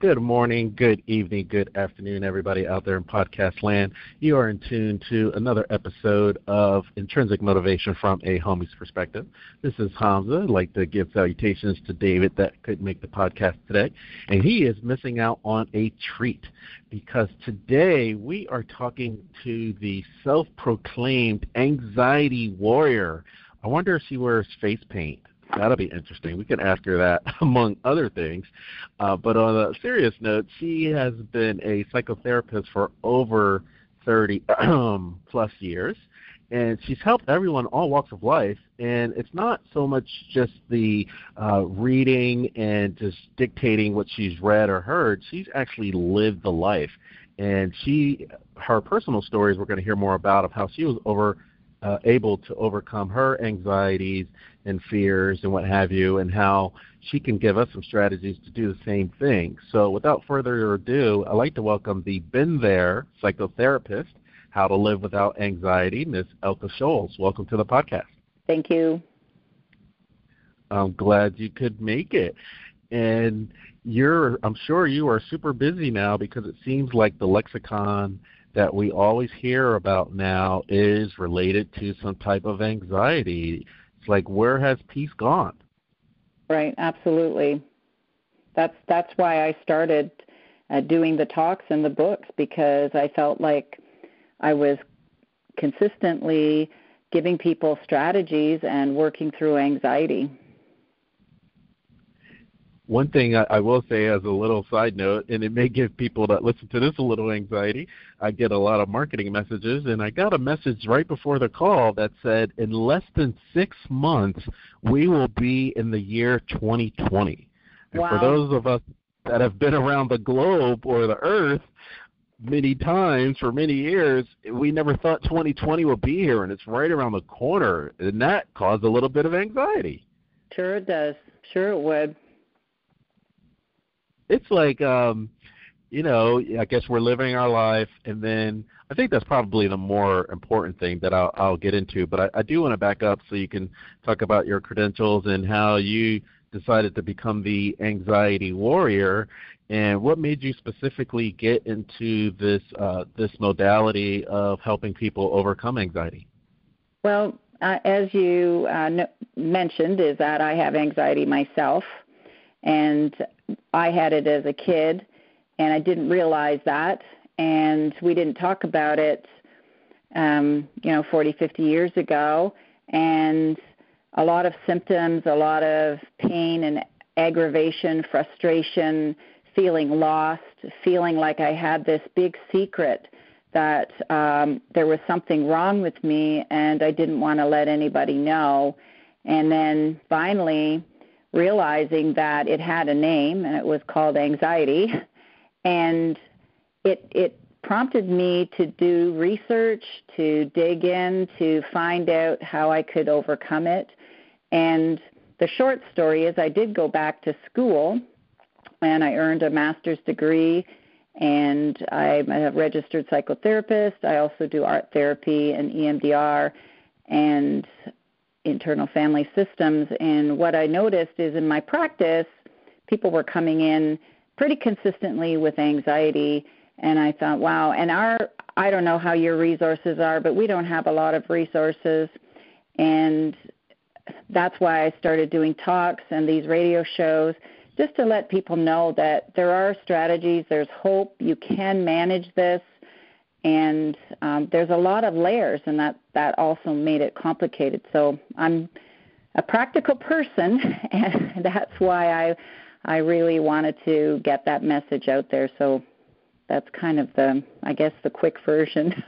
Good morning, good evening, good afternoon, everybody out there in podcast land. You are in tune to another episode of Intrinsic Motivation from a Homie's Perspective. This is Hamza. I'd like to give salutations to David that couldn't make the podcast today. And he is missing out on a treat because today we are talking to the self proclaimed anxiety warrior. I wonder if she wears face paint. That'll be interesting. We can ask her that, among other things. Uh, but on a serious note, she has been a psychotherapist for over 30 plus years, and she's helped everyone, all walks of life. And it's not so much just the uh, reading and just dictating what she's read or heard. She's actually lived the life, and she, her personal stories, we're going to hear more about of how she was over uh, able to overcome her anxieties and fears and what have you, and how she can give us some strategies to do the same thing. So, without further ado, I'd like to welcome the Been There psychotherapist, How to Live Without Anxiety, Ms. Elka Scholes. Welcome to the podcast. Thank you. I'm glad you could make it. And you're, I'm sure you are super busy now because it seems like the lexicon that we always hear about now is related to some type of anxiety. Like where has peace gone? Right, absolutely. That's that's why I started uh, doing the talks and the books because I felt like I was consistently giving people strategies and working through anxiety one thing I, I will say as a little side note, and it may give people that listen to this a little anxiety. I get a lot of marketing messages, and I got a message right before the call that said, in less than six months, we will be in the year 2020. And wow. for those of us that have been around the globe or the earth many times for many years, we never thought 2020 would be here, and it's right around the corner, and that caused a little bit of anxiety. Sure, it does. Sure, it would it's like um you know i guess we're living our life and then i think that's probably the more important thing that i'll i'll get into but i, I do want to back up so you can talk about your credentials and how you decided to become the anxiety warrior and what made you specifically get into this uh, this modality of helping people overcome anxiety? Well uh, as you uh, mentioned is that i have anxiety myself and I had it as a kid, and I didn't realize that, and we didn't talk about it, um, you know, 40, 50 years ago, and a lot of symptoms, a lot of pain and aggravation, frustration, feeling lost, feeling like I had this big secret that um, there was something wrong with me, and I didn't want to let anybody know. And then finally, realizing that it had a name and it was called anxiety. And it it prompted me to do research to dig in to find out how I could overcome it. And the short story is I did go back to school and I earned a master's degree and I'm a registered psychotherapist. I also do art therapy and EMDR and internal family systems. And what I noticed is in my practice, people were coming in pretty consistently with anxiety. And I thought, wow, and our, I don't know how your resources are, but we don't have a lot of resources. And that's why I started doing talks and these radio shows just to let people know that there are strategies, there's hope, you can manage this and um, there's a lot of layers, and that that also made it complicated. So I'm a practical person, and that's why I I really wanted to get that message out there. So that's kind of the I guess the quick version.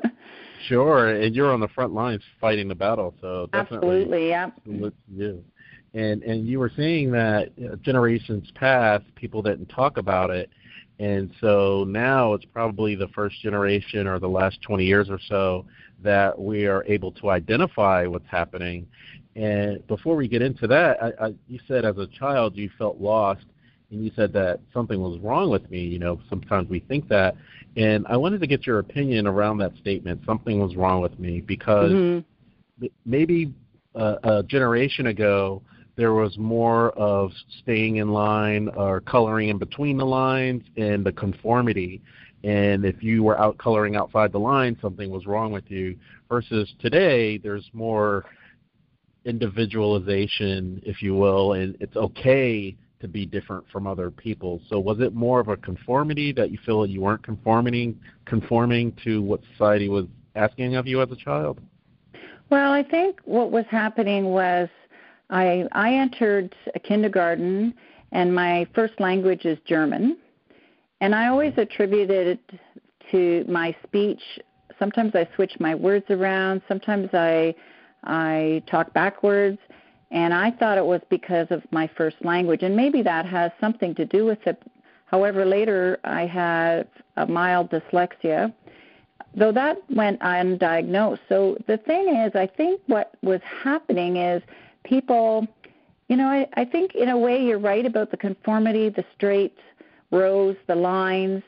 sure, and you're on the front lines fighting the battle, so definitely absolutely, yeah. Salute you. And and you were saying that generations past, people didn't talk about it and so now it's probably the first generation or the last 20 years or so that we are able to identify what's happening. And before we get into that, I, I, you said as a child you felt lost, and you said that something was wrong with me. You know, sometimes we think that. And I wanted to get your opinion around that statement, something was wrong with me, because mm-hmm. maybe a, a generation ago, there was more of staying in line or coloring in between the lines and the conformity. And if you were out coloring outside the line, something was wrong with you. Versus today, there's more individualization, if you will, and it's okay to be different from other people. So was it more of a conformity that you feel you weren't conforming conforming to what society was asking of you as a child? Well, I think what was happening was I I entered kindergarten and my first language is German. And I always attributed it to my speech. Sometimes I switch my words around, sometimes I I talk backwards and I thought it was because of my first language, and maybe that has something to do with it. However, later I had a mild dyslexia, though that went undiagnosed. So the thing is, I think what was happening is people, you know, I, I think in a way you're right about the conformity, the straight rows, the lines.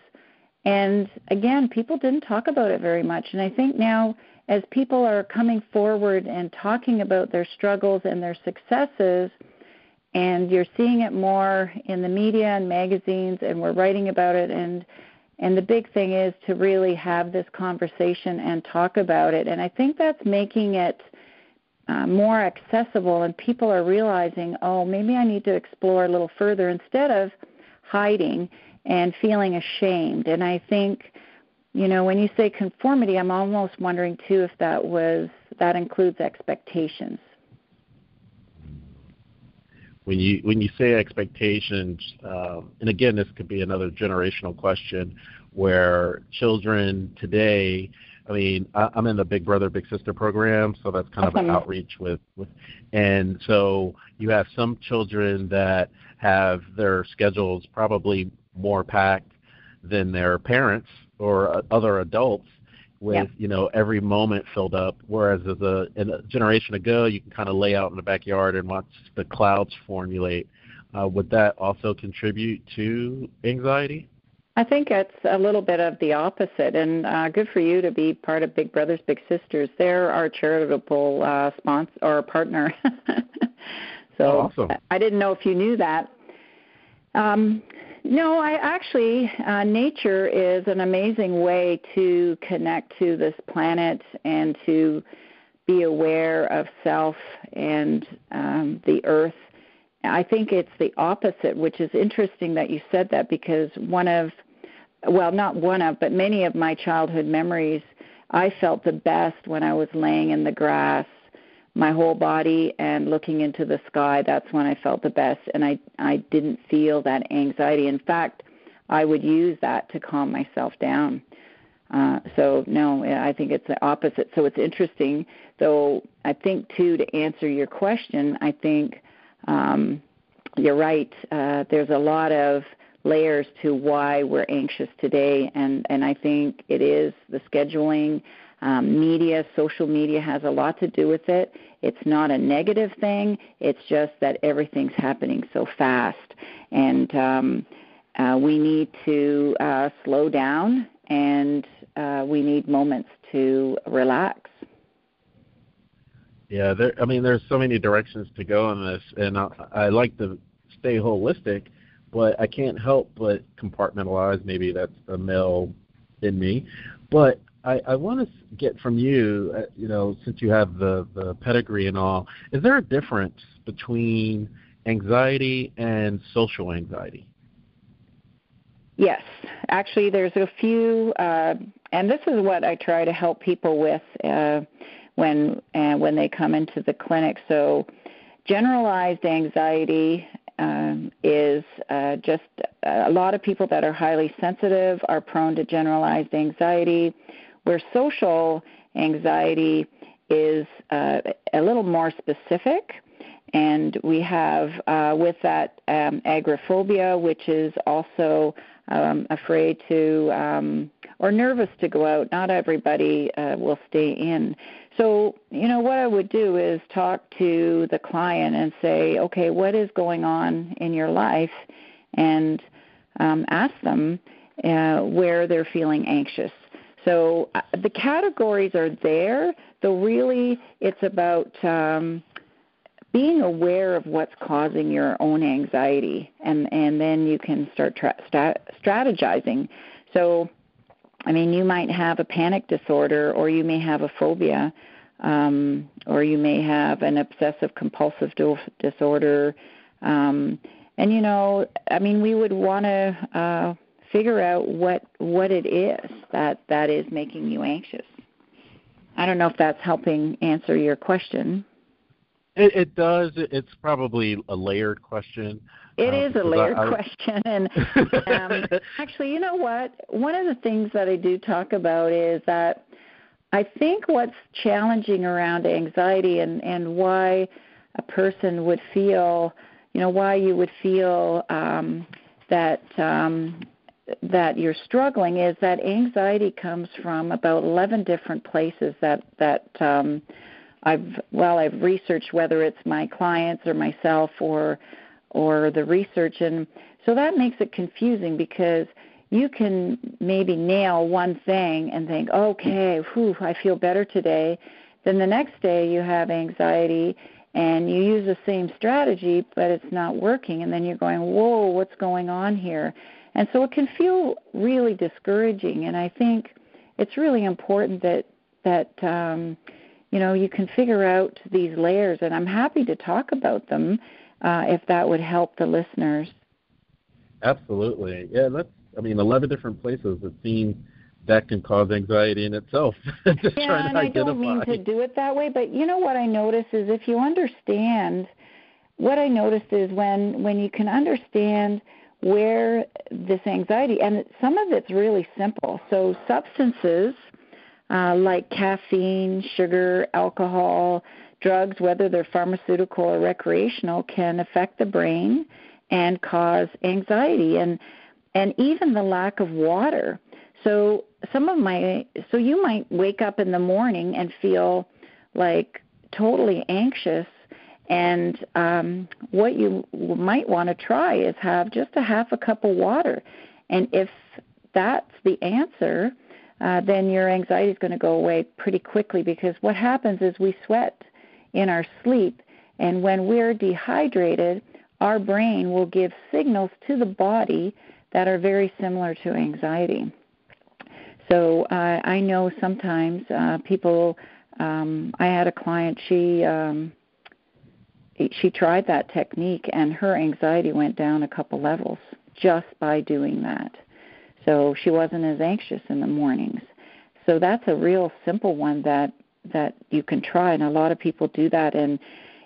And again, people didn't talk about it very much. And I think now as people are coming forward and talking about their struggles and their successes, and you're seeing it more in the media and magazines, and we're writing about it, and and the big thing is to really have this conversation and talk about it. And I think that's making it uh, more accessible, and people are realizing, oh, maybe I need to explore a little further instead of hiding and feeling ashamed. And I think you know, when you say conformity, I'm almost wondering too if that was that includes expectations. When you when you say expectations, um, and again, this could be another generational question, where children today, I mean, I, I'm in the Big Brother Big Sister program, so that's kind of an outreach with with, and so you have some children that have their schedules probably more packed than their parents or uh, other adults with yeah. you know every moment filled up. Whereas as a, a generation ago you can kind of lay out in the backyard and watch the clouds formulate. Uh, would that also contribute to anxiety i think it's a little bit of the opposite and uh, good for you to be part of big brothers big sisters they're our charitable uh, sponsor or partner so awesome. i didn't know if you knew that um, no, I actually, uh, nature is an amazing way to connect to this planet and to be aware of self and um, the earth. I think it's the opposite, which is interesting that you said that because one of, well, not one of, but many of my childhood memories, I felt the best when I was laying in the grass my whole body and looking into the sky. That's when i felt the best and i i didn't feel that anxiety. In fact i would use that to calm myself down. Uh so no i think it's the opposite. So it's interesting though i think too to answer your question i think um you're right uh there's a lot of layers to why we're anxious today and and i think it is the scheduling um, media, social media has a lot to do with it. It's not a negative thing. It's just that everything's happening so fast, and um, uh, we need to uh, slow down, and uh, we need moments to relax. Yeah, there. I mean, there's so many directions to go in this, and I, I like to stay holistic, but I can't help but compartmentalize. Maybe that's a male in me, but I, I want to get from you, uh, you know, since you have the, the pedigree and all, is there a difference between anxiety and social anxiety? Yes, actually, there's a few, uh, and this is what I try to help people with uh, when uh, when they come into the clinic. So, generalized anxiety um, is uh, just a lot of people that are highly sensitive are prone to generalized anxiety where social anxiety is uh, a little more specific. And we have uh, with that um, agoraphobia, which is also um, afraid to um, or nervous to go out. Not everybody uh, will stay in. So, you know, what I would do is talk to the client and say, okay, what is going on in your life? And um, ask them uh, where they're feeling anxious. So uh, the categories are there, though really it's about um, being aware of what's causing your own anxiety, and and then you can start tra- strategizing. So, I mean, you might have a panic disorder, or you may have a phobia, um, or you may have an obsessive compulsive do- disorder. Um, and you know, I mean, we would want to uh, figure out what what it is that that is making you anxious. I don't know if that's helping answer your question. It, it does. It's probably a layered question. It um, is a layered I, I, question, and um, actually, you know what? One of the things that I do talk about is that I think what's challenging around anxiety and and why a person would feel, you know, why you would feel um, that um, that you're struggling is that anxiety comes from about 11 different places that that um, I've well I've researched whether it's my clients or myself or or the research and so that makes it confusing because you can maybe nail one thing and think okay whew I feel better today then the next day you have anxiety and you use the same strategy but it's not working and then you're going whoa what's going on here and so it can feel really discouraging. And I think it's really important that that um, you know you can figure out these layers. And I'm happy to talk about them uh, if that would help the listeners. Absolutely, yeah. That's I mean, 11 different places. It seems that can cause anxiety in itself. yeah, and I don't mean to do it that way, but you know what I notice is if you understand, what I noticed is when when you can understand where this anxiety, and some of it's really simple. So, substances uh, like caffeine, sugar, alcohol, drugs, whether they're pharmaceutical or recreational, can affect the brain and cause anxiety and and even the lack of water. So some of my so you might wake up in the morning and feel like totally anxious and um, what you might want to try is have just a half a cup of water. And if that's the answer, uh, then your anxiety is going to go away pretty quickly because what happens is we sweat in our sleep. And when we're dehydrated, our brain will give signals to the body that are very similar to anxiety. So uh, I know sometimes uh, people. Um, I had a client. She um, she tried that technique and her anxiety went down a couple levels just by doing that. So she wasn't as anxious in the mornings. So that's a real simple one that that you can try and a lot of people do that and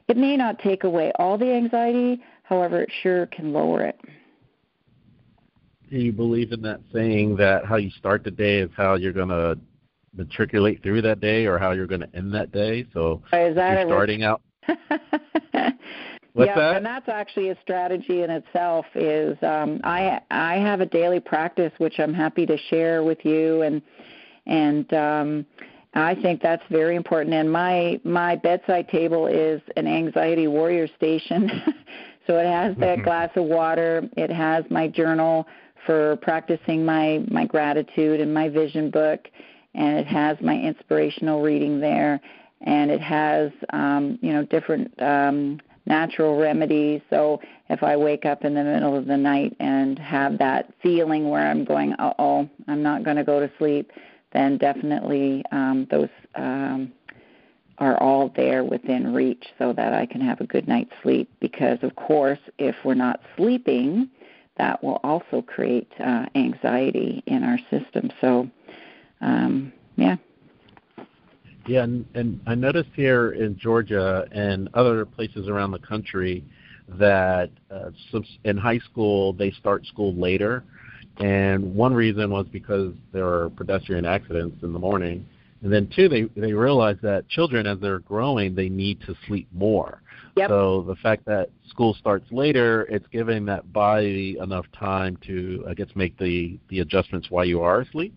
it may not take away all the anxiety, however it sure can lower it. Do you believe in that saying that how you start the day is how you're going to matriculate through that day or how you're going to end that day? So is that you're starting out What's yeah, that? and that's actually a strategy in itself. Is um, I I have a daily practice which I'm happy to share with you, and and um, I think that's very important. And my my bedside table is an anxiety warrior station, so it has that mm-hmm. glass of water. It has my journal for practicing my my gratitude and my vision book, and it has my inspirational reading there and it has um, you know different um, natural remedies. So if I wake up in the middle of the night and have that feeling where I'm going, uh oh, I'm not going to go to sleep, then definitely um, those um, are all there within reach so that I can have a good night's sleep. Because of course, if we're not sleeping, that will also create uh, anxiety in our system. So, um, yeah. Yeah, and, and I noticed here in Georgia and other places around the country that uh, in high school they start school later, and one reason was because there are pedestrian accidents in the morning, and then two, they they realize that children as they're growing they need to sleep more. Yep. So the fact that school starts later, it's giving that body enough time to I guess make the the adjustments while you are asleep.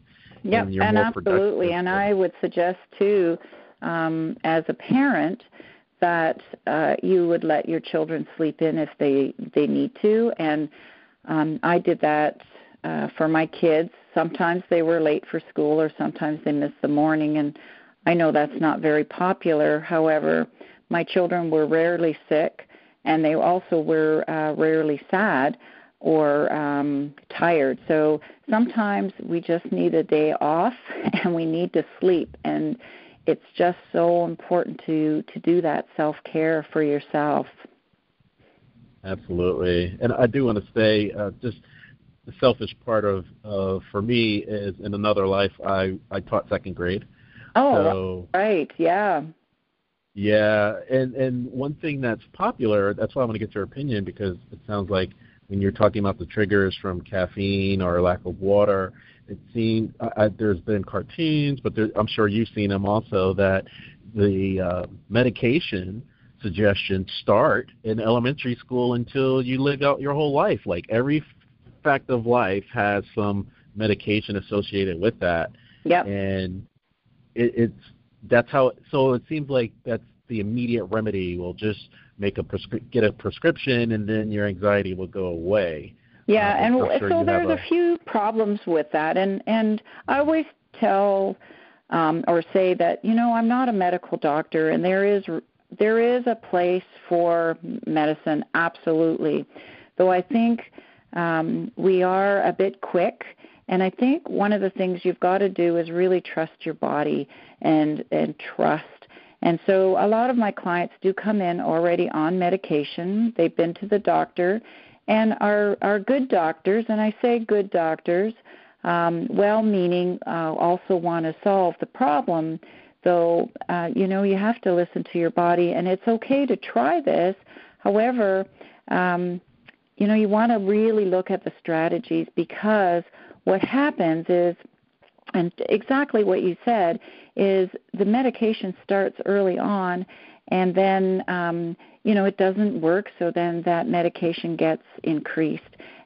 Yep, and, and absolutely. And I would suggest too, um, as a parent, that uh, you would let your children sleep in if they they need to. And um, I did that uh, for my kids. Sometimes they were late for school, or sometimes they missed the morning. And I know that's not very popular. However, my children were rarely sick, and they also were uh, rarely sad or um, tired. So sometimes we just need a day off and we need to sleep. And it's just so important to to do that self care for yourself. Absolutely, and I do want to say uh, just the selfish part of uh, for me is in another life I I taught second grade. Oh, so, right, yeah. Yeah, and and one thing that's popular, that's why I want to get your opinion because it sounds like when you're talking about the triggers from caffeine or lack of water, it seems uh, there's been cartoons, but there, I'm sure you've seen them also that the uh, medication suggestions start in elementary school until you live out your whole life. Like every fact of life has some medication associated with that. Yeah. And it, it's that's how. So it seems like that's the immediate remedy. Will just make a prescri- get a prescription, and then your anxiety will go away. Yeah, uh, and sure so there's a, a few problems with that, and and I always tell um, or say that you know I'm not a medical doctor, and there is there is a place for medicine, absolutely. Though I think um, we are a bit quick, and I think one of the things you've got to do is really trust your body and and trust. And so a lot of my clients do come in already on medication. They've been to the doctor and are are good doctors, and I say good doctors, um, well-meaning, uh, also want to solve the problem. Though uh, you know you have to listen to your body, and it's okay to try this. However, um, you know you want to really look at the strategies because what happens is and exactly what you said is the medication starts early on and then um, you know it doesn't work so then that medication gets increased.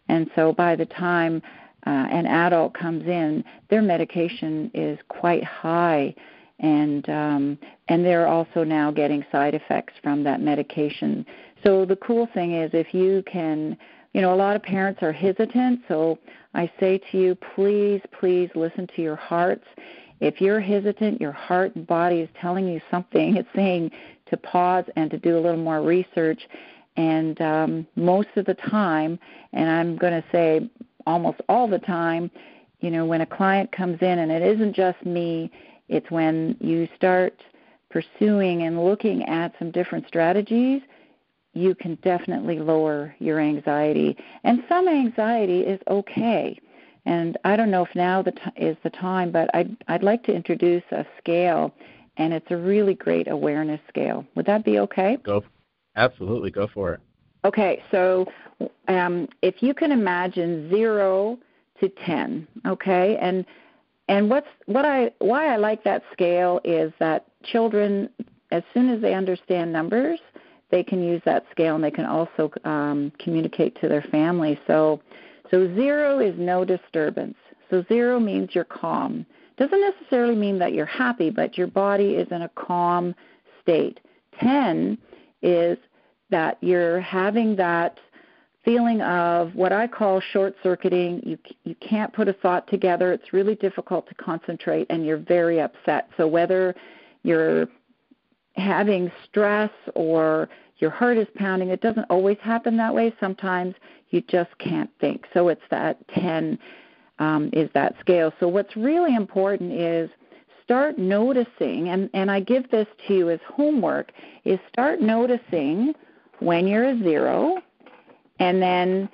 And so by the time uh, an adult comes in their medication is quite high. And um, and they're also now getting side effects from that medication. So the cool thing is if you can you know a lot of parents are hesitant so i say to you please please listen to your hearts if you're hesitant, your heart and body is telling you something. It's saying to pause and to do a little more research. And um, most of the time, and I'm going to say almost all the time, you know, when a client comes in, and it isn't just me, it's when you start pursuing and looking at some different strategies, you can definitely lower your anxiety. And some anxiety is okay. And I don't know if now the t- is the time, but I'd, I'd like to introduce a scale, and it's a really great awareness scale. Would that be okay? Go, absolutely, go for it. Okay, so um, if you can imagine zero to ten, okay, and and what's what I why I like that scale is that children, as soon as they understand numbers, they can use that scale and they can also um, communicate to their family. So so zero is no disturbance. So zero means you're calm. Doesn't necessarily mean that you're happy, but your body is in a calm state. 10 is that you're having that feeling of what I call short circuiting. You you can't put a thought together. It's really difficult to concentrate and you're very upset. So whether you're having stress or your heart is pounding. It doesn't always happen that way. Sometimes you just can't think. So it's that 10 um, is that scale. So what's really important is start noticing, and, and I give this to you as homework, is start noticing when you're a zero and then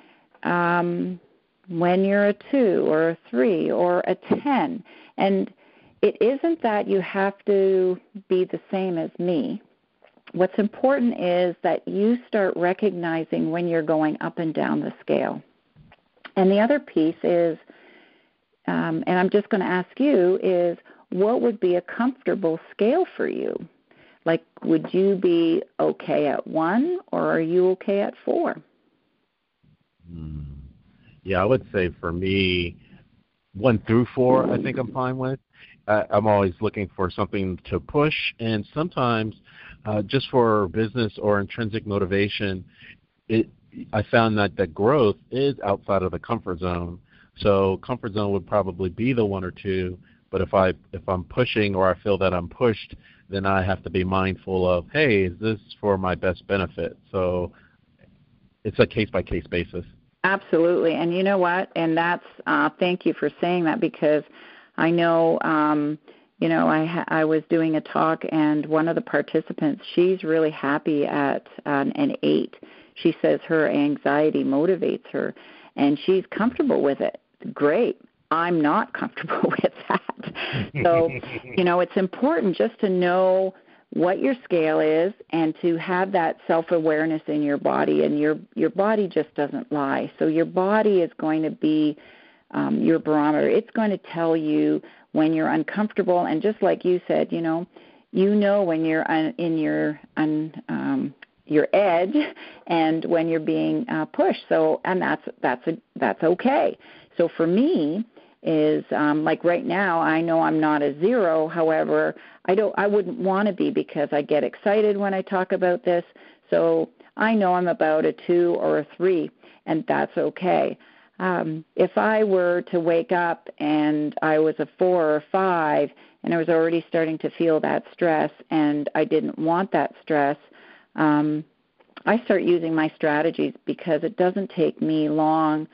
um, when you're a two or a three or a 10. And it isn't that you have to be the same as me what's important is that you start recognizing when you're going up and down the scale. And the other piece is, um, and I'm just going to ask you, is what would be a comfortable scale for you? Like, would you be okay at one, or are you okay at four? Hmm. Yeah, I would say for me, one through four, I think I'm fine with. I, I'm always looking for something to push, and sometimes uh, just for business or intrinsic motivation, it, I found that the growth is outside of the comfort zone. So comfort zone would probably be the one or two, but if I if I'm pushing or I feel that I'm pushed then I have to be mindful of, hey, is this for my best benefit? So it's a case by case basis. Absolutely, and you know what? And that's uh, thank you for saying that because I know. Um, you know, I I was doing a talk, and one of the participants, she's really happy at um, an eight. She says her anxiety motivates her, and she's comfortable with it. Great. I'm not comfortable with that. So, you know, it's important just to know what your scale is and to have that self-awareness in your body and your your body just doesn't lie. So your body is going to be um, your barometer. It's going to tell you when you're uncomfortable and just like you said, you know, you know when you're un, in your un, um, your edge and when you're being uh, pushed. So and that's that's a, that's okay. So for me, is um, like right now I know I'm not a zero. However, I don't I wouldn't want to be because I get excited when I talk about this. So I know I'm about a two or a three, and that's okay. Um, if I were to wake up and I was a four or five, and I was already starting to feel that stress, and I didn't want that stress, um, I start using my strategies because it doesn't take me long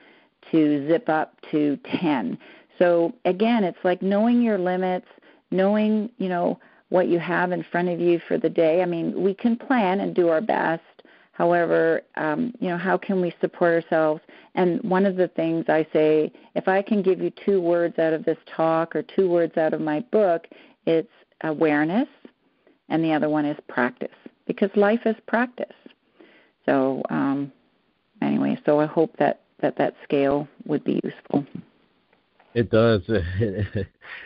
to zip up to 10. So again, it's like knowing your limits, knowing, you know, what you have in front of you for the day. I mean, we can plan and do our best. However, um, you know, how can we support ourselves? And one of the things I say, if I can give you two words out of this talk or two words out of my book, it's awareness, and the other one is practice, because life is practice. So, um, anyway, so I hope that that that scale would be useful. It does.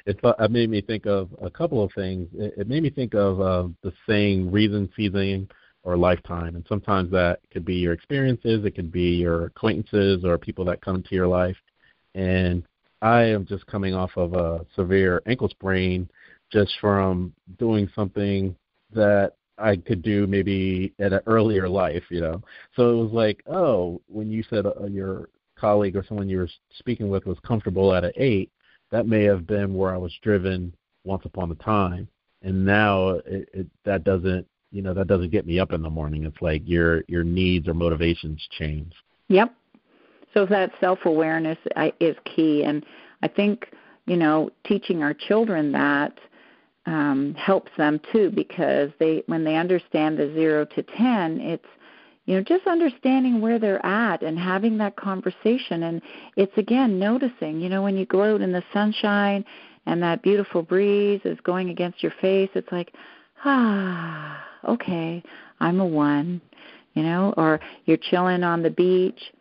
It, it, it made me think of a couple of things. It, it made me think of uh, the saying "reason, season, or lifetime," and sometimes that could be your experiences, it could be your acquaintances or people that come into your life. And I am just coming off of a severe ankle sprain, just from doing something that I could do maybe at an earlier life, you know. So it was like, oh, when you said uh, your colleague or someone you were speaking with was comfortable at an eight, that may have been where I was driven once upon a time, and now it, it that doesn't, you know, that doesn't get me up in the morning. It's like your your needs or motivations change. Yep. So that self awareness is key, and I think you know teaching our children that um, helps them too because they when they understand the zero to ten, it's you know just understanding where they're at and having that conversation and it's again noticing you know when you go out in the sunshine and that beautiful breeze is going against your face it's like ah okay i'm a one you know or you're chilling on the beach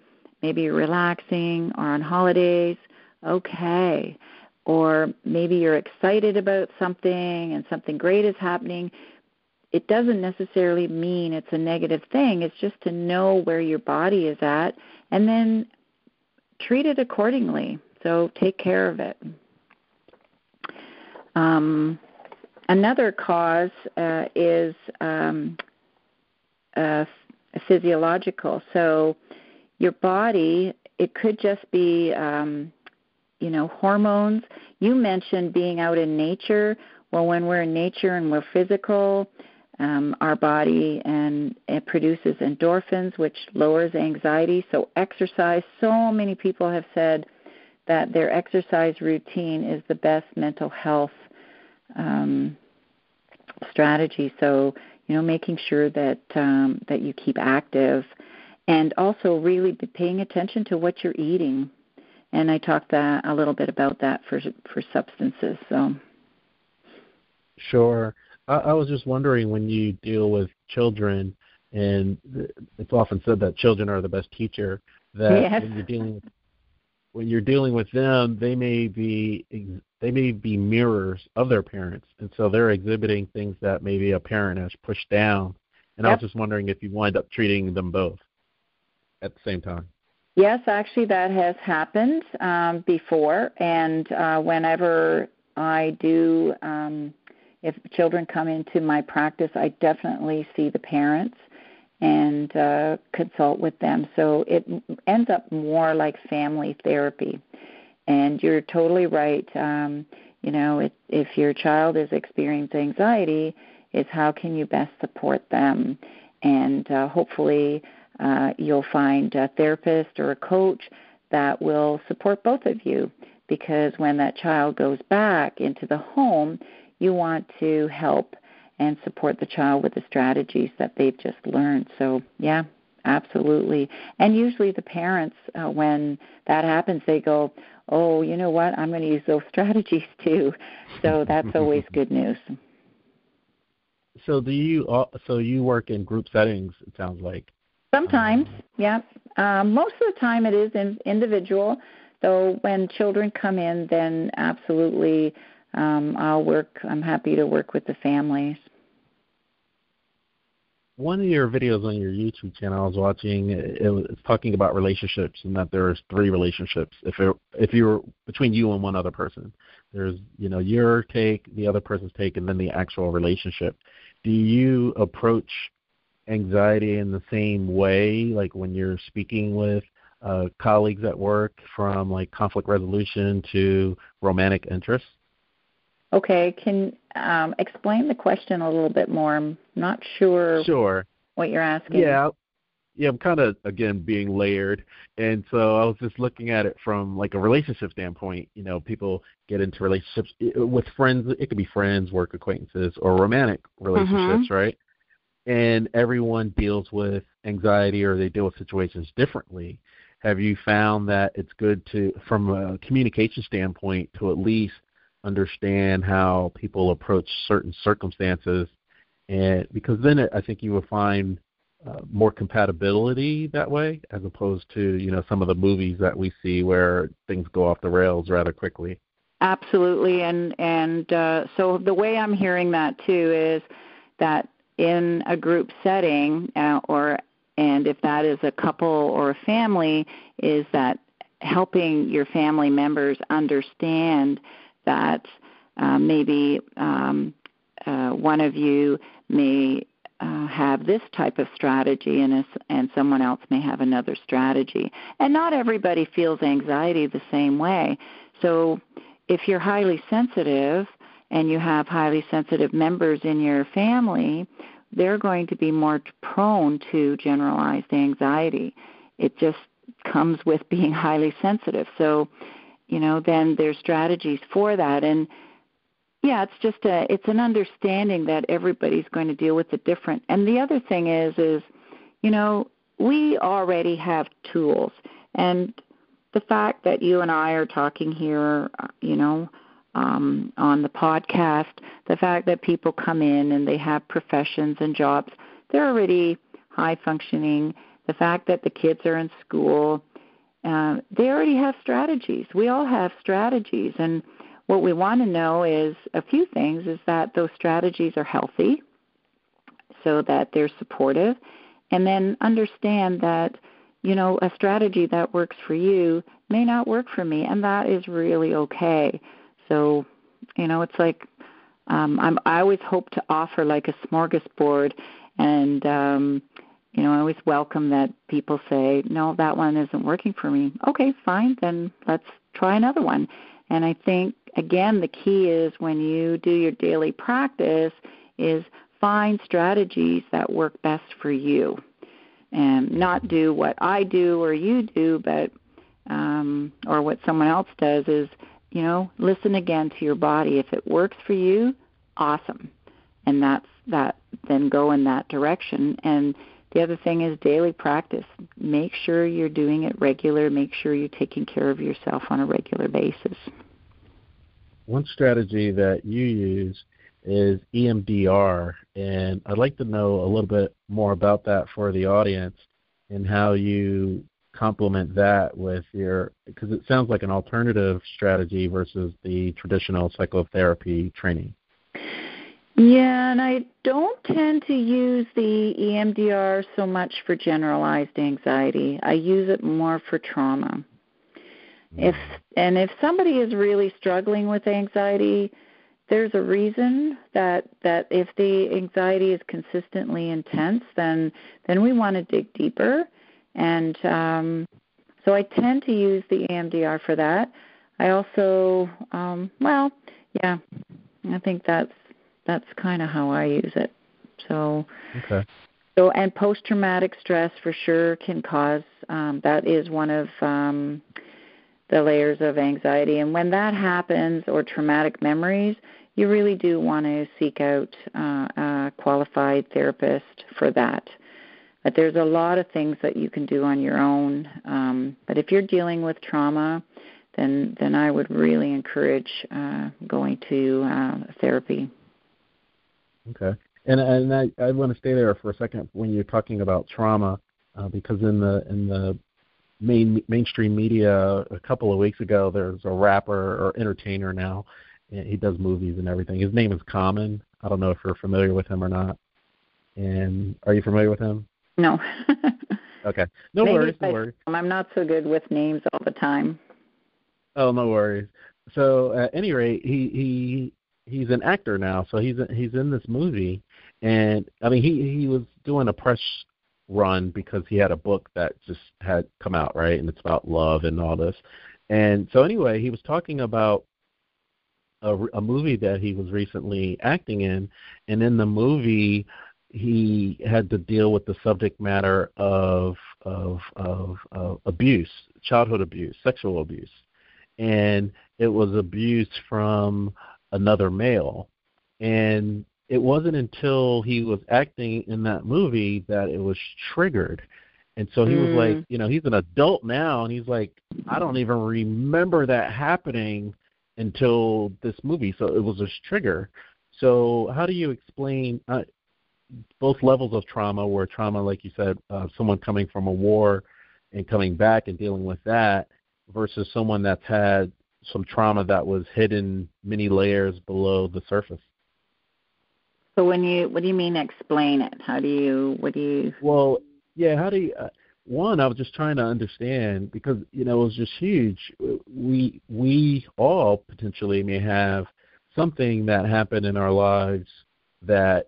maybe you're relaxing or on holidays okay or maybe you're excited about something and something great is happening, it doesn't necessarily mean it's a negative thing. It's just to know where your body is at and then treat it accordingly. So take care of it. Um, another cause uh, is um, uh, physiological. So your body, it could just be um, you know, hormones. You mentioned being out in nature. Well, when we're in nature and we're physical, um, our body and it produces endorphins, which lowers anxiety. So exercise. So many people have said that their exercise routine is the best mental health um, strategy. So you know, making sure that um, that you keep active, and also really paying attention to what you're eating and I talked uh, a little bit about that for for substances. So. Sure. I, I was just wondering when you deal with children, and it's often said that children are the best teacher. That yes. when you're dealing with when you're dealing with them, they may be they may be mirrors of their parents, and so they're exhibiting things that maybe a parent has pushed down. And yep. I was just wondering if you wind up treating them both at the same time. Yes, actually, that has happened um, before, and uh, whenever I do, um, if children come into my practice, I definitely see the parents and uh, consult with them. So it ends up more like family therapy. And you're totally right. Um, you know, if, if your child is experiencing anxiety, is how can you best support them, and uh, hopefully uh, you'll find a therapist or a coach that will support both of you because when that child goes back into the home, you want to help and support the child with the strategies that they've just learned. So, yeah, absolutely. And usually the parents, uh, when that happens, they go, oh, you know what, I'm going to use those strategies too. So that's always good news. So do you? So you work in group settings? It sounds like. Sometimes, yeah. Um, most of the time, it is in, individual. Though when children come in, then absolutely, um, I'll work. I'm happy to work with the families. One of your videos on your YouTube channel I was watching, it was talking about relationships and that there's three relationships. If it, if you're between you and one other person, there's you know your take, the other person's take, and then the actual relationship. Do you approach anxiety in the same way, like when you're speaking with uh, colleagues at work, from like conflict resolution to romantic interest? Okay, can um, explain the question a little bit more. I'm not sure. Sure. What you're asking? Yeah, yeah. I'm kind of again being layered, and so I was just looking at it from like a relationship standpoint. You know, people get into relationships with friends. It could be friends, work acquaintances, or romantic relationships, mm-hmm. right? And everyone deals with anxiety or they deal with situations differently. Have you found that it's good to, from a communication standpoint, to at least understand how people approach certain circumstances, and because then it, I think you will find uh, more compatibility that way, as opposed to you know some of the movies that we see where things go off the rails rather quickly. Absolutely, and and uh, so the way I'm hearing that too is that in a group setting, uh, or and if that is a couple or a family, is that helping your family members understand that uh, maybe um, uh, one of you may uh, have this type of strategy and, and someone else may have another strategy. And not everybody feels anxiety the same way. So if you're highly sensitive and you have highly sensitive members in your family, they're going to be more prone to generalized anxiety. It just comes with being highly sensitive. So you know, then there's strategies for that. And yeah, it's just a it's an understanding that everybody's going to deal with it different. And the other thing is is, you know, we already have tools. And the fact that you and I are talking here, you know, um, on the podcast, the fact that people come in and they have professions and jobs, they're already high functioning. The fact that the kids are in school, uh, they already have strategies. We all have strategies, and what we want to know is a few things: is that those strategies are healthy, so that they're supportive, and then understand that you know a strategy that works for you may not work for me, and that is really okay. So, you know, it's like um, I'm, I always hope to offer like a smorgasbord, and um, you know, I always welcome that people say, no, that one isn't working for me. Okay, fine, then let's try another one. And I think, again, the key is when you do your daily practice is find strategies that work best for you and not do what I do or you do, but um, or what someone else does is, you know, listen again to your body. If it works for you, awesome, and that's that. Then go in that direction and the other thing is daily practice. Make sure you're doing it regular. Make sure you're taking care of yourself on a regular basis. One strategy that you use is EMDR, and I'd like to know a little bit more about that for the audience and how you complement that with your because it sounds like an alternative strategy versus the traditional psychotherapy training. Yeah, and I don't tend to use the EMDR so much for generalized anxiety. I use it more for trauma. If and if somebody is really struggling with anxiety, there's a reason that that if the anxiety is consistently intense, then then we want to dig deeper. And um, so I tend to use the EMDR for that. I also, um, well, yeah, I think that's that's kind of how I use it. So okay. So and post traumatic stress for sure can cause um, that is one of um, the layers of anxiety. And when that happens or traumatic memories, you really do want to seek out uh, a qualified therapist for that. But there's a lot of things that you can do on your own. Um, but if you're dealing with trauma, then then I would really encourage uh, going to uh, therapy. Okay, and and I, I want to stay there for a second when you're talking about trauma, uh, because in the in the main mainstream media a couple of weeks ago, there's a rapper or entertainer now. He does movies and everything. His name is Common. I don't know if you're familiar with him or not. And are you familiar with him? No. okay. No Maybe worries. No worries. I'm not so good with names all the time. Oh, no worries. So at any rate, he he he's an actor now. So he's he's in this movie, and I mean he he was doing a press run because he had a book that just had come out, right? And it's about love and all this. And so anyway, he was talking about a, a movie that he was recently acting in, and in the movie he had to deal with the subject matter of of of, of abuse, childhood abuse, sexual abuse, and it was abuse from another male, and it wasn't until he was acting in that movie that it was triggered. And so he mm. was like, you know, he's an adult now, and he's like, I don't even remember that happening until this movie. So it was a trigger. So how do you explain uh, both levels of trauma, where trauma, like you said, uh, someone coming from a war and coming back and dealing with that, versus someone that's had some trauma that was hidden many layers below the surface? So when you, what do you mean explain it? How do you, what do you? Well, yeah. How do you? Uh, one, I was just trying to understand because you know it was just huge. We we all potentially may have something that happened in our lives that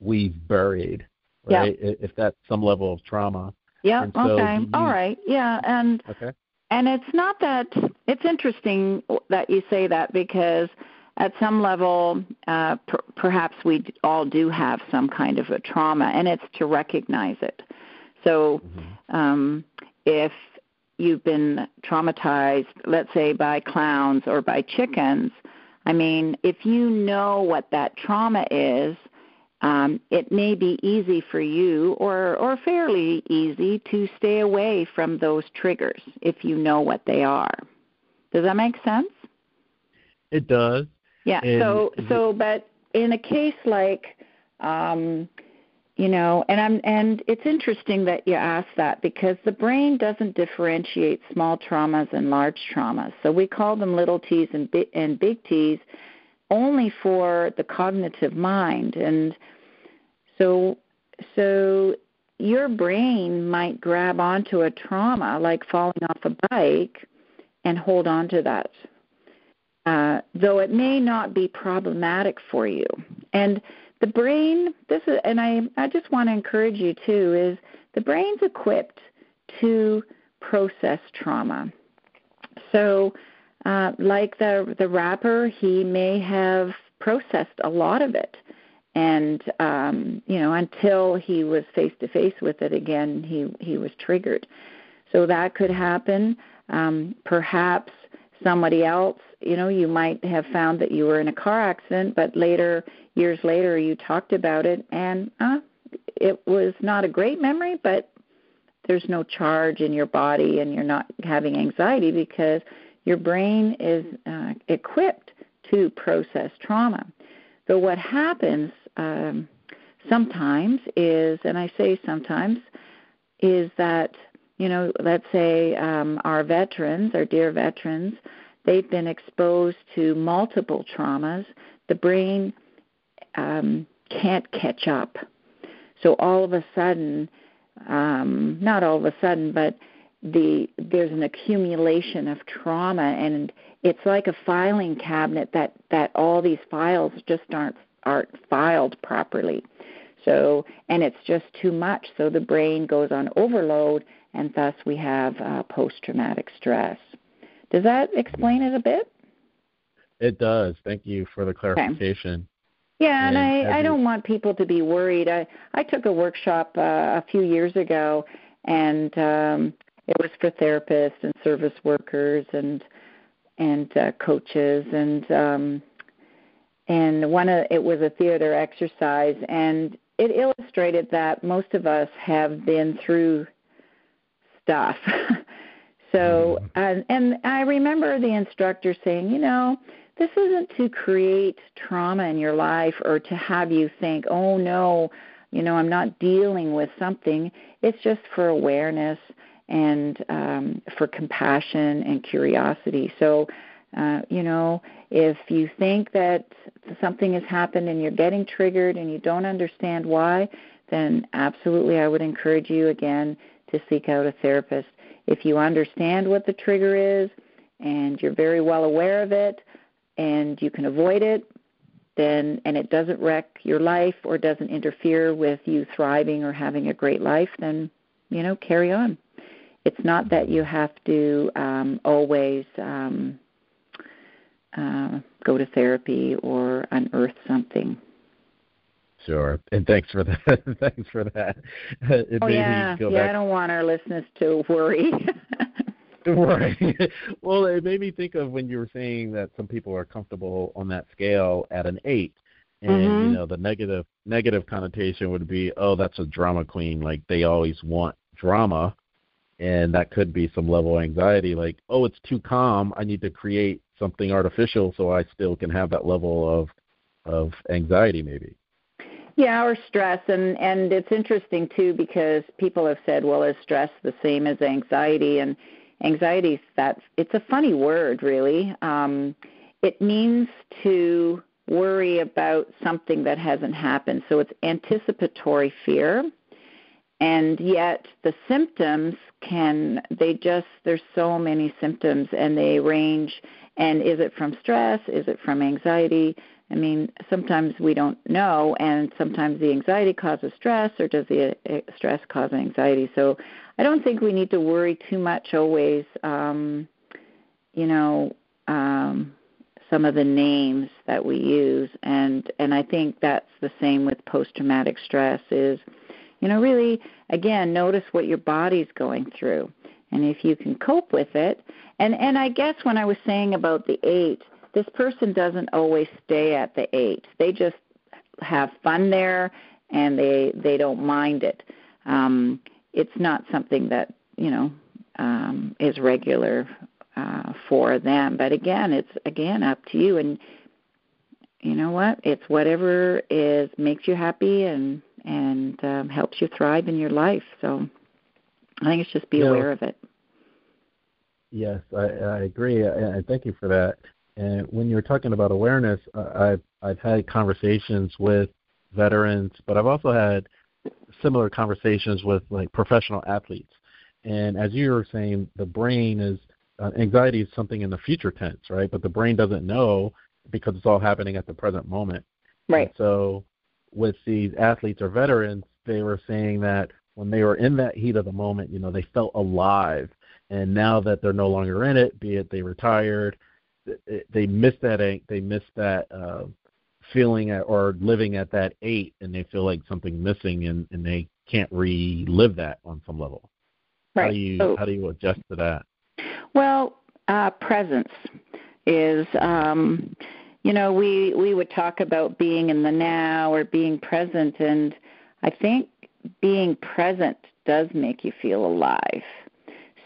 we've buried, right? Yeah. If that's some level of trauma. Yeah. So okay. You, all right. Yeah. And okay. And it's not that it's interesting that you say that because at some level, uh, per- perhaps we all do have some kind of a trauma, and it's to recognize it. So, mm-hmm. um, if you've been traumatized, let's say by clowns or by chickens, I mean, if you know what that trauma is, um, it may be easy for you or, or fairly easy to stay away from those triggers if you know what they are. Does that make sense? It does. Yeah. And so so but in a case like um you know, and I'm and it's interesting that you ask that because the brain doesn't differentiate small traumas and large traumas. So we call them little T's and big, and big T's only for the cognitive mind and so so your brain might grab onto a trauma like falling off a bike and hold on to that uh, though it may not be problematic for you. And the brain, this is, and I, I just want to encourage you too, is the brain's equipped to process trauma. So, uh, like the the rapper, he may have processed a lot of it, and um, you know, until he was face to face with it again, he he was triggered. So that could happen. Um, perhaps somebody else you know you might have found that you were in a car accident but later years later you talked about it and uh it was not a great memory but there's no charge in your body and you're not having anxiety because your brain is uh, equipped to process trauma so what happens um, sometimes is and i say sometimes is that you know, let's say um, our veterans, our dear veterans, they've been exposed to multiple traumas. The brain um, can't catch up. So all of a sudden, um, not all of a sudden, but the there's an accumulation of trauma, and it's like a filing cabinet that that all these files just aren't aren't filed properly. So, and it's just too much. So the brain goes on overload, and thus we have uh, post traumatic stress. Does that explain it a bit? It does. Thank you for the clarification. Yeah, and, and I, I don't want people to be worried. I I took a workshop uh, a few years ago, and um, it was for therapists and service workers and and uh, coaches and um, and one of it was a theater exercise, and it illustrated that most of us have been through stuff. so, mm-hmm. and, and I remember the instructor saying, you know, this isn't to create trauma in your life or to have you think, oh no, you know, I'm not dealing with something. It's just for awareness and um, for compassion and curiosity. So, uh, you know, if you think that something has happened and you're getting triggered and you don't understand why, then absolutely I would encourage you again to seek out a therapist. If you understand what the trigger is and you're very well aware of it and you can avoid it, then and it doesn't wreck your life or doesn't interfere with you thriving or having a great life, then you know carry on. It's not that you have to um, always um, uh, go to therapy or unearth something. Sure, and thanks for that. thanks for that. It oh yeah, yeah. Back. I don't want our listeners to worry. right. well, it made me think of when you were saying that some people are comfortable on that scale at an eight, and mm-hmm. you know the negative negative connotation would be, oh, that's a drama queen. Like they always want drama, and that could be some level of anxiety. Like, oh, it's too calm. I need to create something artificial so I still can have that level of of anxiety maybe. Yeah, or stress and and it's interesting too because people have said, well, is stress the same as anxiety and anxiety that it's a funny word really. Um it means to worry about something that hasn't happened. So it's anticipatory fear. And yet the symptoms can they just there's so many symptoms and they range and is it from stress? Is it from anxiety? I mean, sometimes we don't know, and sometimes the anxiety causes stress, or does the uh, stress cause anxiety? So I don't think we need to worry too much always. Um, you know, um, some of the names that we use, and and I think that's the same with post-traumatic stress. Is you know really again notice what your body's going through, and if you can cope with it, and and I guess when I was saying about the eight, this person doesn't always stay at the eight. They just have fun there, and they they don't mind it. Um, it's not something that you know um, is regular uh, for them. But again, it's again up to you. And you know what? It's whatever is makes you happy and and um, helps you thrive in your life. So I think it's just be aware of it. Yes, I, I agree, and thank you for that. And when you're talking about awareness, uh, I've I've had conversations with veterans, but I've also had similar conversations with like professional athletes. And as you were saying, the brain is uh, anxiety is something in the future tense, right? But the brain doesn't know because it's all happening at the present moment. Right. And so with these athletes or veterans, they were saying that when they were in that heat of the moment, you know, they felt alive and now that they're no longer in it, be it they retired, they miss that they miss that uh, feeling at, or living at that eight, and they feel like something missing, and, and they can't relive that on some level. Right. How do you so, how do you adjust to that? Well, uh, presence is. Um, you know, we we would talk about being in the now or being present, and I think being present does make you feel alive.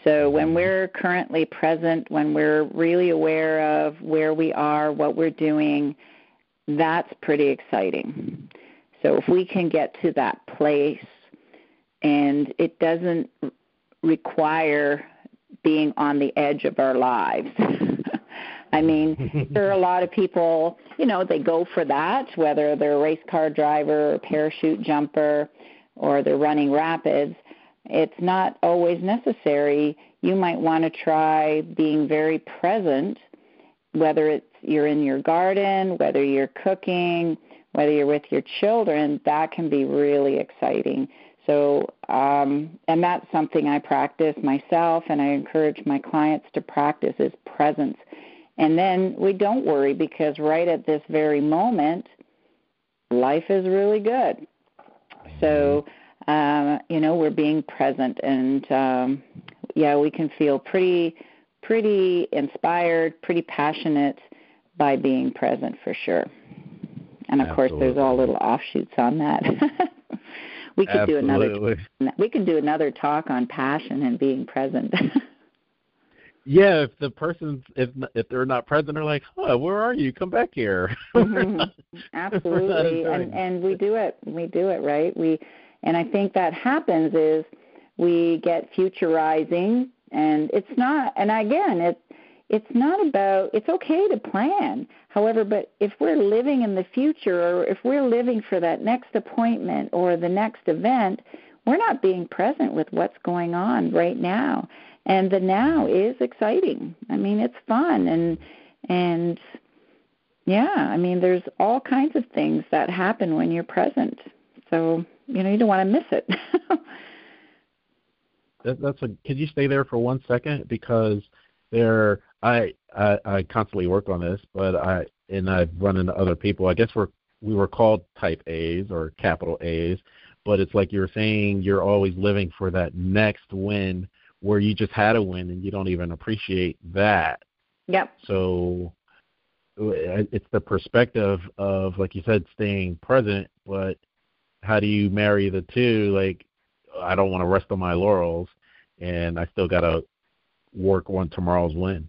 So when mm-hmm. we're currently present, when we're really aware of where we are, what we're doing, that's pretty exciting. So if we can get to that place and it doesn't require being on the edge of our lives. I mean, there are a lot of people, you know, they go for that, whether they're a race car driver or parachute jumper or they're running rapids it's not always necessary. You might want to try being very present, whether it's you're in your garden, whether you're cooking, whether you're with your children. That can be really exciting. So, um, and that's something I practice myself, and I encourage my clients to practice is presence. And then we don't worry because right at this very moment, life is really good. So, uh, you know, we're being present, and um, yeah, we can feel pretty, pretty inspired, pretty passionate by being present for sure. And of Absolutely. course, there's all little offshoots on that. we could Absolutely. do another. We could do another talk on passion and being present. Yeah, if the person's if if they're not present, they're like, "Huh, where are you? Come back here." mm-hmm. Absolutely, and and we do it. We do it right. We, and I think that happens is we get futurizing, and it's not. And again, it it's not about. It's okay to plan. However, but if we're living in the future, or if we're living for that next appointment or the next event, we're not being present with what's going on right now and the now is exciting. I mean, it's fun and and yeah, I mean, there's all kinds of things that happen when you're present. So you know, you don't want to miss it. that, that's a. Could you stay there for one second because there, I, I I constantly work on this, but I and I've run into other people. I guess we're we were called type A's or capital A's, but it's like you're saying you're always living for that next win where you just had a win and you don't even appreciate that. Yep. So it's the perspective of, like you said, staying present, but how do you marry the two? Like, I don't want to rest on my laurels, and I still got to work on tomorrow's win.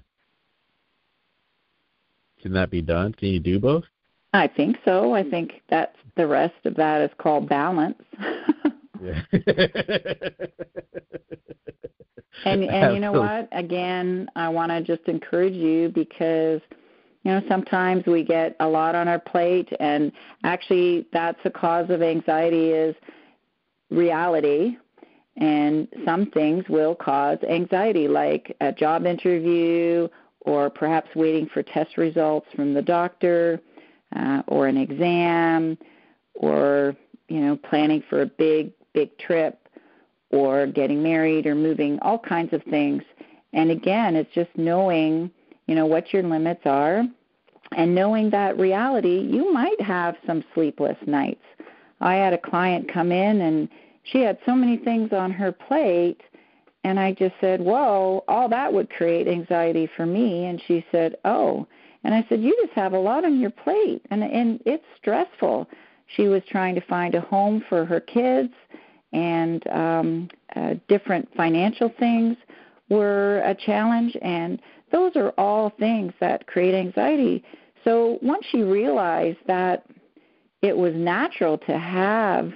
Can that be done? Can you do both? I think so. I think that's the rest of that is called balance. yeah. and and you know what? Again, I want to just encourage you because you know sometimes we get a lot on our plate, and actually that's a cause of anxiety is reality. And some things will cause anxiety, like a job interview, or perhaps waiting for test results from the doctor, uh, or an exam, or you know planning for a big big trip or getting married or moving, all kinds of things. And again, it's just knowing, you know, what your limits are and knowing that reality, you might have some sleepless nights. I had a client come in and she had so many things on her plate and I just said, "Whoa, all that would create anxiety for me." And she said, "Oh." And I said, "You just have a lot on your plate and and it's stressful." She was trying to find a home for her kids and um, uh, different financial things were a challenge, and those are all things that create anxiety. So once she realized that it was natural to have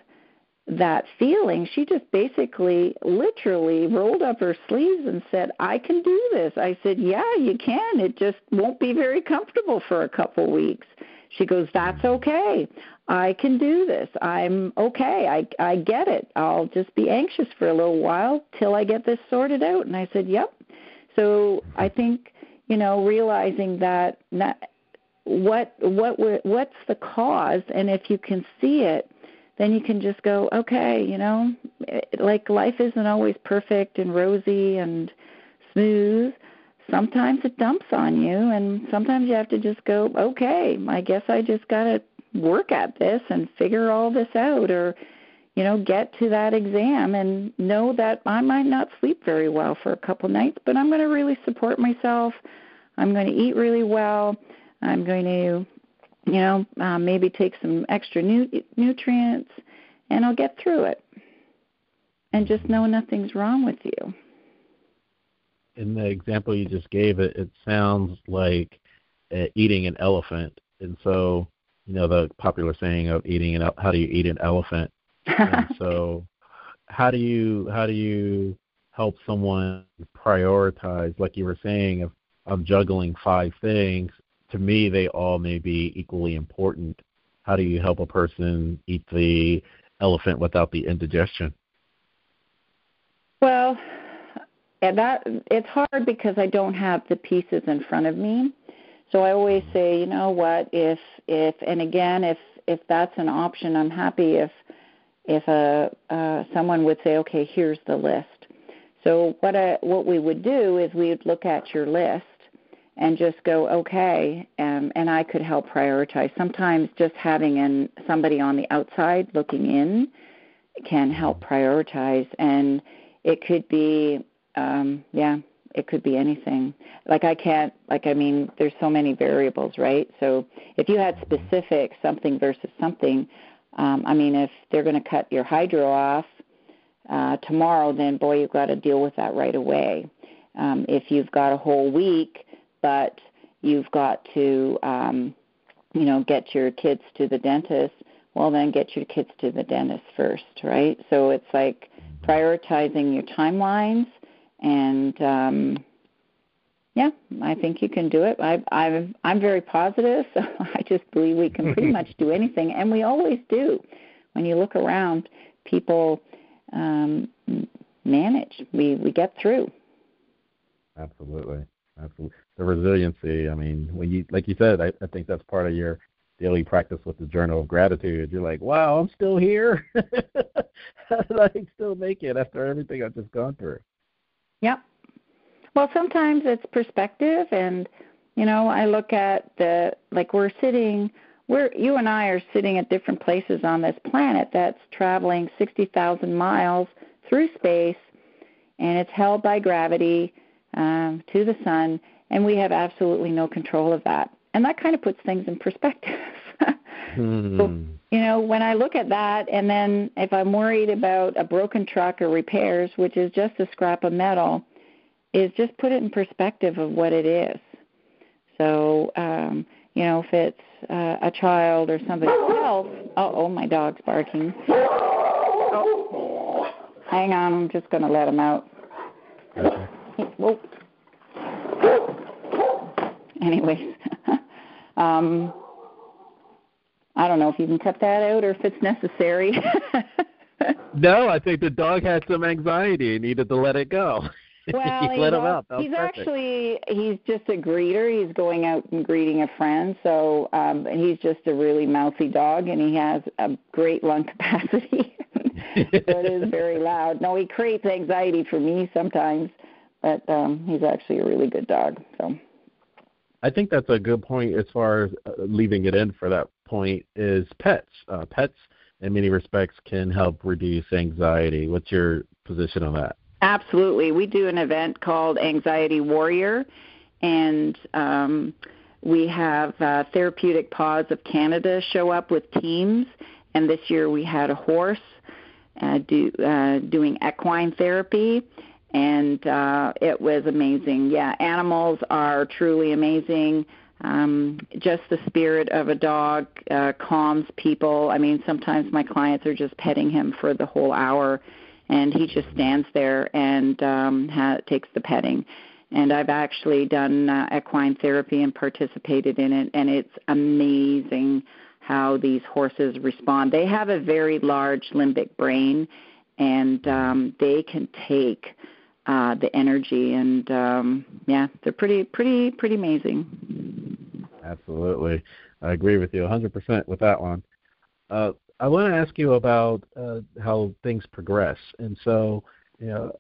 that feeling, she just basically literally rolled up her sleeves and said, I can do this. I said, Yeah, you can. It just won't be very comfortable for a couple weeks. She goes, That's okay. I can do this. I'm okay. I I get it. I'll just be anxious for a little while till I get this sorted out. And I said, "Yep." So I mm-hmm. think you know realizing that not, what what what's the cause, and if you can see it, then you can just go, okay, you know, like life isn't always perfect and rosy and smooth. Sometimes it dumps on you, and sometimes you have to just go, okay, I guess I just got to work at this and figure all this out or you know get to that exam and know that I might not sleep very well for a couple nights but I'm going to really support myself. I'm going to eat really well. I'm going to you know uh, maybe take some extra nu- nutrients and I'll get through it. And just know nothing's wrong with you. In the example you just gave it it sounds like uh, eating an elephant. And so you know the popular saying of eating an how do you eat an elephant? And so how do you how do you help someone prioritize like you were saying of of juggling five things? To me they all may be equally important. How do you help a person eat the elephant without the indigestion? Well that it's hard because i don't have the pieces in front of me so I always say, you know what, if if and again, if if that's an option, I'm happy if if a uh, someone would say, okay, here's the list. So what I what we would do is we would look at your list and just go okay um, and i could help prioritize sometimes just having an, somebody on the outside looking in can help prioritize and it could be um yeah it could be anything. Like i can't like i mean there's so many variables right? So if you had specific something versus something um i mean if they're going to cut your hydro off uh tomorrow then boy you've got to deal with that right away. Um if you've got a whole week but you've got to um you know get your kids to the dentist well then get your kids to the dentist first right? So it's like prioritizing your timelines and um, yeah, I think you can do it. I, I'm I'm very positive. So I just believe we can pretty much do anything, and we always do. When you look around, people um, manage. We we get through. Absolutely, absolutely. The resiliency. I mean, when you like you said, I, I think that's part of your daily practice with the journal of gratitude. You're like, wow, I'm still here. How did I still make it after everything I've just gone through? Yep. Well, sometimes it's perspective, and you know, I look at the like we're sitting. We're you and I are sitting at different places on this planet that's traveling 60,000 miles through space, and it's held by gravity um, to the sun, and we have absolutely no control of that. And that kind of puts things in perspective. hmm. so, you know, when I look at that, and then if I'm worried about a broken truck or repairs, which is just a scrap of metal, is just put it in perspective of what it is. So, um, you know, if it's uh, a child or somebody else, oh, oh, my dog's barking. Oh, hang on, I'm just going to let him out. Okay. Whoa. Anyways, um, I don't know if you can cut that out or if it's necessary. no, I think the dog had some anxiety and needed to let it go. Well, let know, him out. He's perfect. actually he's just a greeter. He's going out and greeting a friend. So um he's just a really mouthy dog and he has a great lung capacity. so it is very loud. No, he creates anxiety for me sometimes, but um he's actually a really good dog. So I think that's a good point as far as uh, leaving it in for that point is pets. Uh, pets, in many respects, can help reduce anxiety. What's your position on that? Absolutely. We do an event called Anxiety Warrior, and um, we have uh, Therapeutic Paws of Canada show up with teams. And this year we had a horse uh, do, uh, doing equine therapy, and uh, it was amazing. Yeah, animals are truly amazing. Um, just the spirit of a dog uh, calms people. I mean, sometimes my clients are just petting him for the whole hour and he just stands there and um, ha- takes the petting. And I've actually done uh, equine therapy and participated in it, and it's amazing how these horses respond. They have a very large limbic brain, and um, they can take uh, the energy, and um, yeah, they're pretty, pretty, pretty amazing. Absolutely. I agree with you 100% with that one. Uh, I want to ask you about uh, how things progress. And so, you know,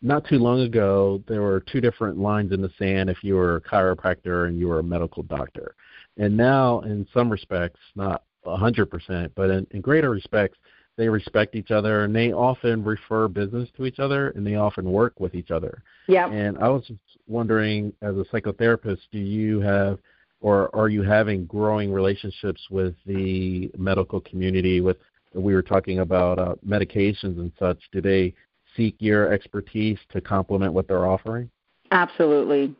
not too long ago, there were two different lines in the sand if you were a chiropractor and you were a medical doctor. And now, in some respects, not 100%, but in, in greater respects, they respect each other and they often refer business to each other and they often work with each other. Yeah. And I was wondering, as a psychotherapist, do you have or are you having growing relationships with the medical community? With we were talking about uh, medications and such. Do they seek your expertise to complement what they're offering? Absolutely,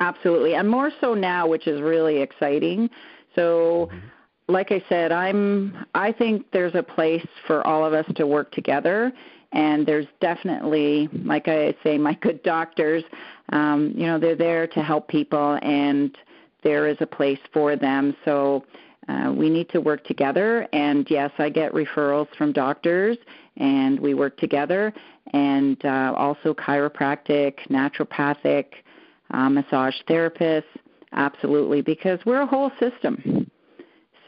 absolutely, and more so now, which is really exciting. So. Mm-hmm. Like I said, I'm. I think there's a place for all of us to work together, and there's definitely, like I say, my good doctors. Um, you know, they're there to help people, and there is a place for them. So uh, we need to work together. And yes, I get referrals from doctors, and we work together. And uh, also chiropractic, naturopathic, uh, massage therapists, absolutely, because we're a whole system.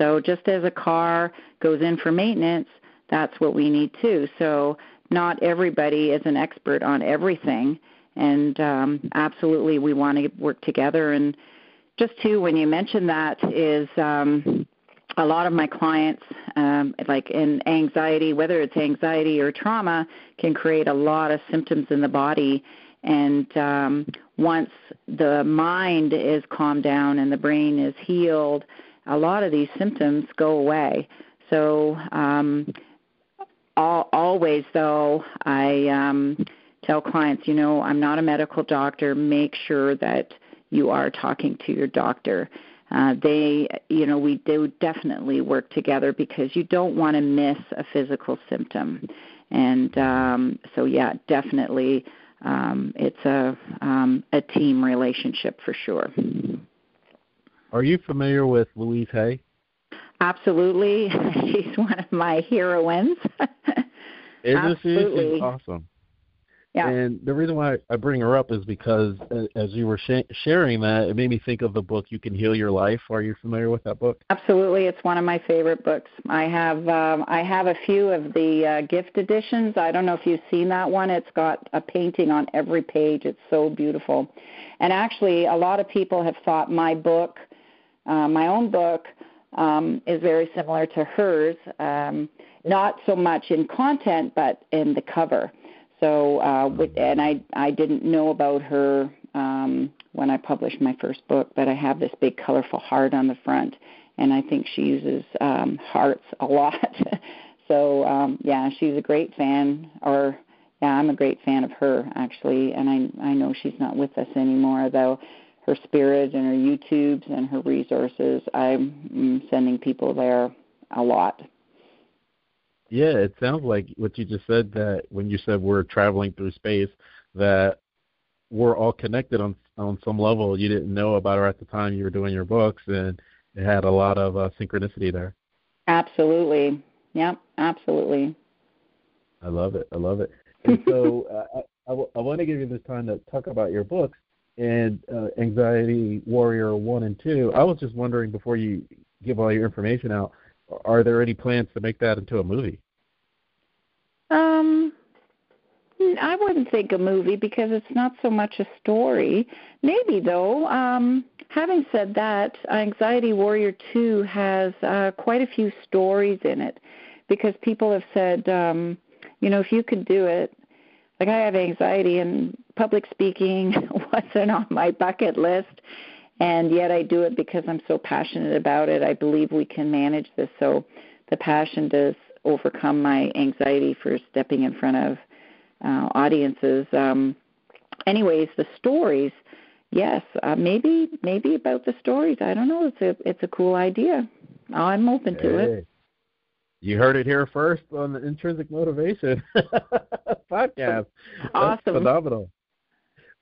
So just as a car goes in for maintenance, that's what we need too. So not everybody is an expert on everything and um, absolutely we want to work together. And just too, when you mention that, is um, a lot of my clients, um, like in anxiety, whether it's anxiety or trauma, can create a lot of symptoms in the body. And um, once the mind is calmed down and the brain is healed, a lot of these symptoms go away. So, um, all, always though, I um, tell clients, you know, I'm not a medical doctor. Make sure that you are talking to your doctor. Uh, they, you know, we do definitely work together because you don't want to miss a physical symptom. And um, so, yeah, definitely, um, it's a um, a team relationship for sure. Are you familiar with Louise Hay? Absolutely, she's one of my heroines. Isn't Absolutely. she? She's awesome. Yeah. And the reason why I bring her up is because uh, as you were sh- sharing that, it made me think of the book "You Can Heal Your Life." Are you familiar with that book? Absolutely, it's one of my favorite books. I have um, I have a few of the uh, gift editions. I don't know if you've seen that one. It's got a painting on every page. It's so beautiful. And actually, a lot of people have thought my book, uh, my own book, um, is very similar to hers. Um, not so much in content, but in the cover. So, uh, with, and I I didn't know about her um, when I published my first book, but I have this big colorful heart on the front, and I think she uses um, hearts a lot. so, um, yeah, she's a great fan, or yeah, I'm a great fan of her actually, and I I know she's not with us anymore though. Her spirit and her YouTubes and her resources, I'm sending people there a lot. Yeah, it sounds like what you just said that when you said we're traveling through space, that we're all connected on on some level. You didn't know about her at the time you were doing your books, and it had a lot of uh, synchronicity there. Absolutely. Yep. Absolutely. I love it. I love it. And so uh, I, I, w- I want to give you this time to talk about your books and uh, Anxiety Warrior One and Two. I was just wondering before you give all your information out, are there any plans to make that into a movie? Um, I wouldn't think a movie because it's not so much a story. Maybe though. Um, having said that, Anxiety Warrior Two has uh, quite a few stories in it because people have said, um, you know, if you could do it, like I have anxiety and public speaking wasn't on my bucket list and yet I do it because I'm so passionate about it. I believe we can manage this. So the passion does overcome my anxiety for stepping in front of uh, audiences. Um, anyways, the stories, yes, uh, maybe maybe about the stories. I don't know. It's a it's a cool idea. I'm open to hey. it. You heard it here first on the Intrinsic Motivation podcast. Awesome. That's phenomenal.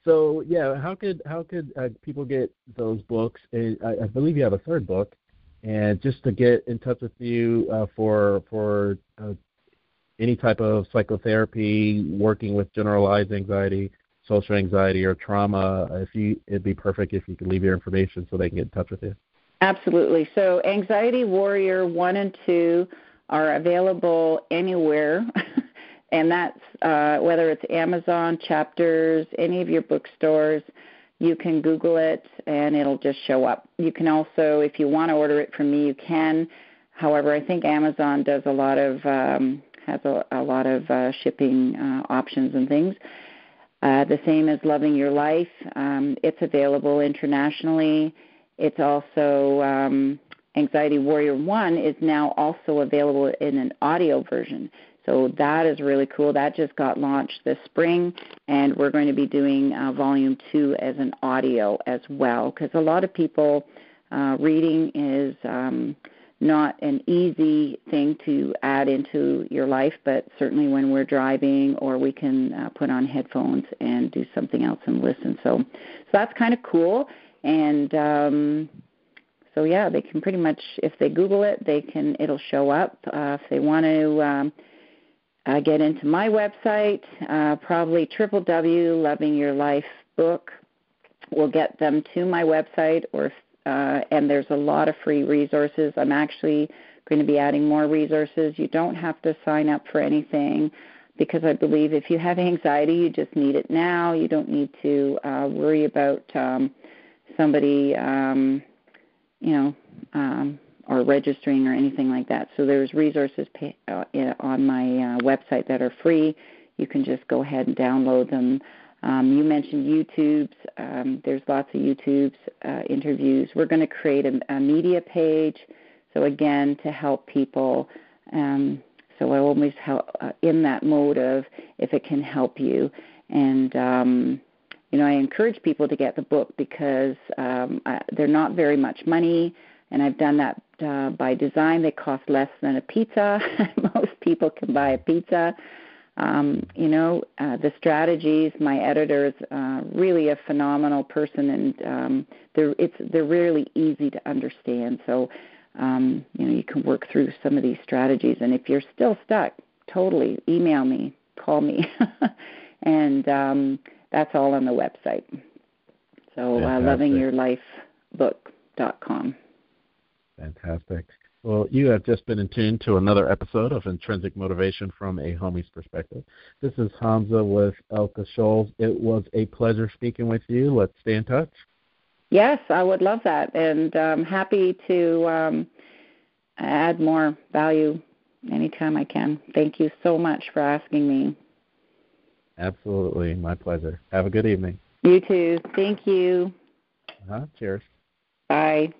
So yeah, how could how could uh, people get those books? I, I believe you have a third book, and just to get in touch with you uh, for for uh, any type of psychotherapy, working with generalized anxiety, social anxiety, or trauma, if you it'd be perfect if you could leave your information so they can get in touch with you. Absolutely. So Anxiety Warrior one and two are available anywhere. and that's uh, whether it's Amazon, Chapters, any of your bookstores. You can Google it and it'll just show up. You can also, if you want to order it from me, you can. However, I think Amazon does a lot of um, has a, a lot of uh, shipping uh, options and things. Uh, the same as Loving Your Life. Um, it's available internationally. It's also um, Anxiety Warrior One is now also available in an audio version. So that is really cool. That just got launched this spring, and we're going to be doing uh, volume two as an audio as well. Because a lot of people, uh, reading is um, not an easy thing to add into your life, but certainly when we're driving or we can uh, put on headphones and do something else and listen. So, so that's kind of cool. And um, so yeah, they can pretty much if they Google it, they can it'll show up. Uh, if they want to. Um, uh, get into my website, uh, probably www. Loving Your Life book will get them to my website, or uh, and there's a lot of free resources. I'm actually going to be adding more resources. You don't have to sign up for anything. because I believe if you have anxiety, you just need it now. You don't need to uh, worry about um, somebody, um, you know, um, or registering or anything like that. So there's resources pay, uh, on my uh, website that are free. You can just go ahead and download them. Um, you mentioned YouTube's. Um, there's lots of YouTube's uh, interviews. We're going to create a, a, media page. So again, to help people. Um, so I always help uh, in that mode of if it can help you. And um, you know, I encourage people to get the book because um, I, they're not very much money, and I've done that uh, by design. They cost less than a pizza. Most people can buy a pizza. Um, you know, uh, the strategies. My editor is uh, really a phenomenal person, and um, they're it's they're really easy to understand. So, um, you know, you can work through some of these strategies. And if you're still stuck, totally email me, call me, and um, that's all on the website. So, uh, lovingyourlifebook.com. Fantastic. Well, you have just been in tune to another episode of Intrinsic Motivation from a Homie's Perspective. This is Hamza with Elka Scholes. It was a pleasure speaking with you. Let's stay in touch. Yes, I would love that, and I'm happy to um, add more value anytime I can. Thank you so much for asking me. Absolutely, my pleasure. Have a good evening. You too. Thank you. Uh-huh. Cheers. Bye.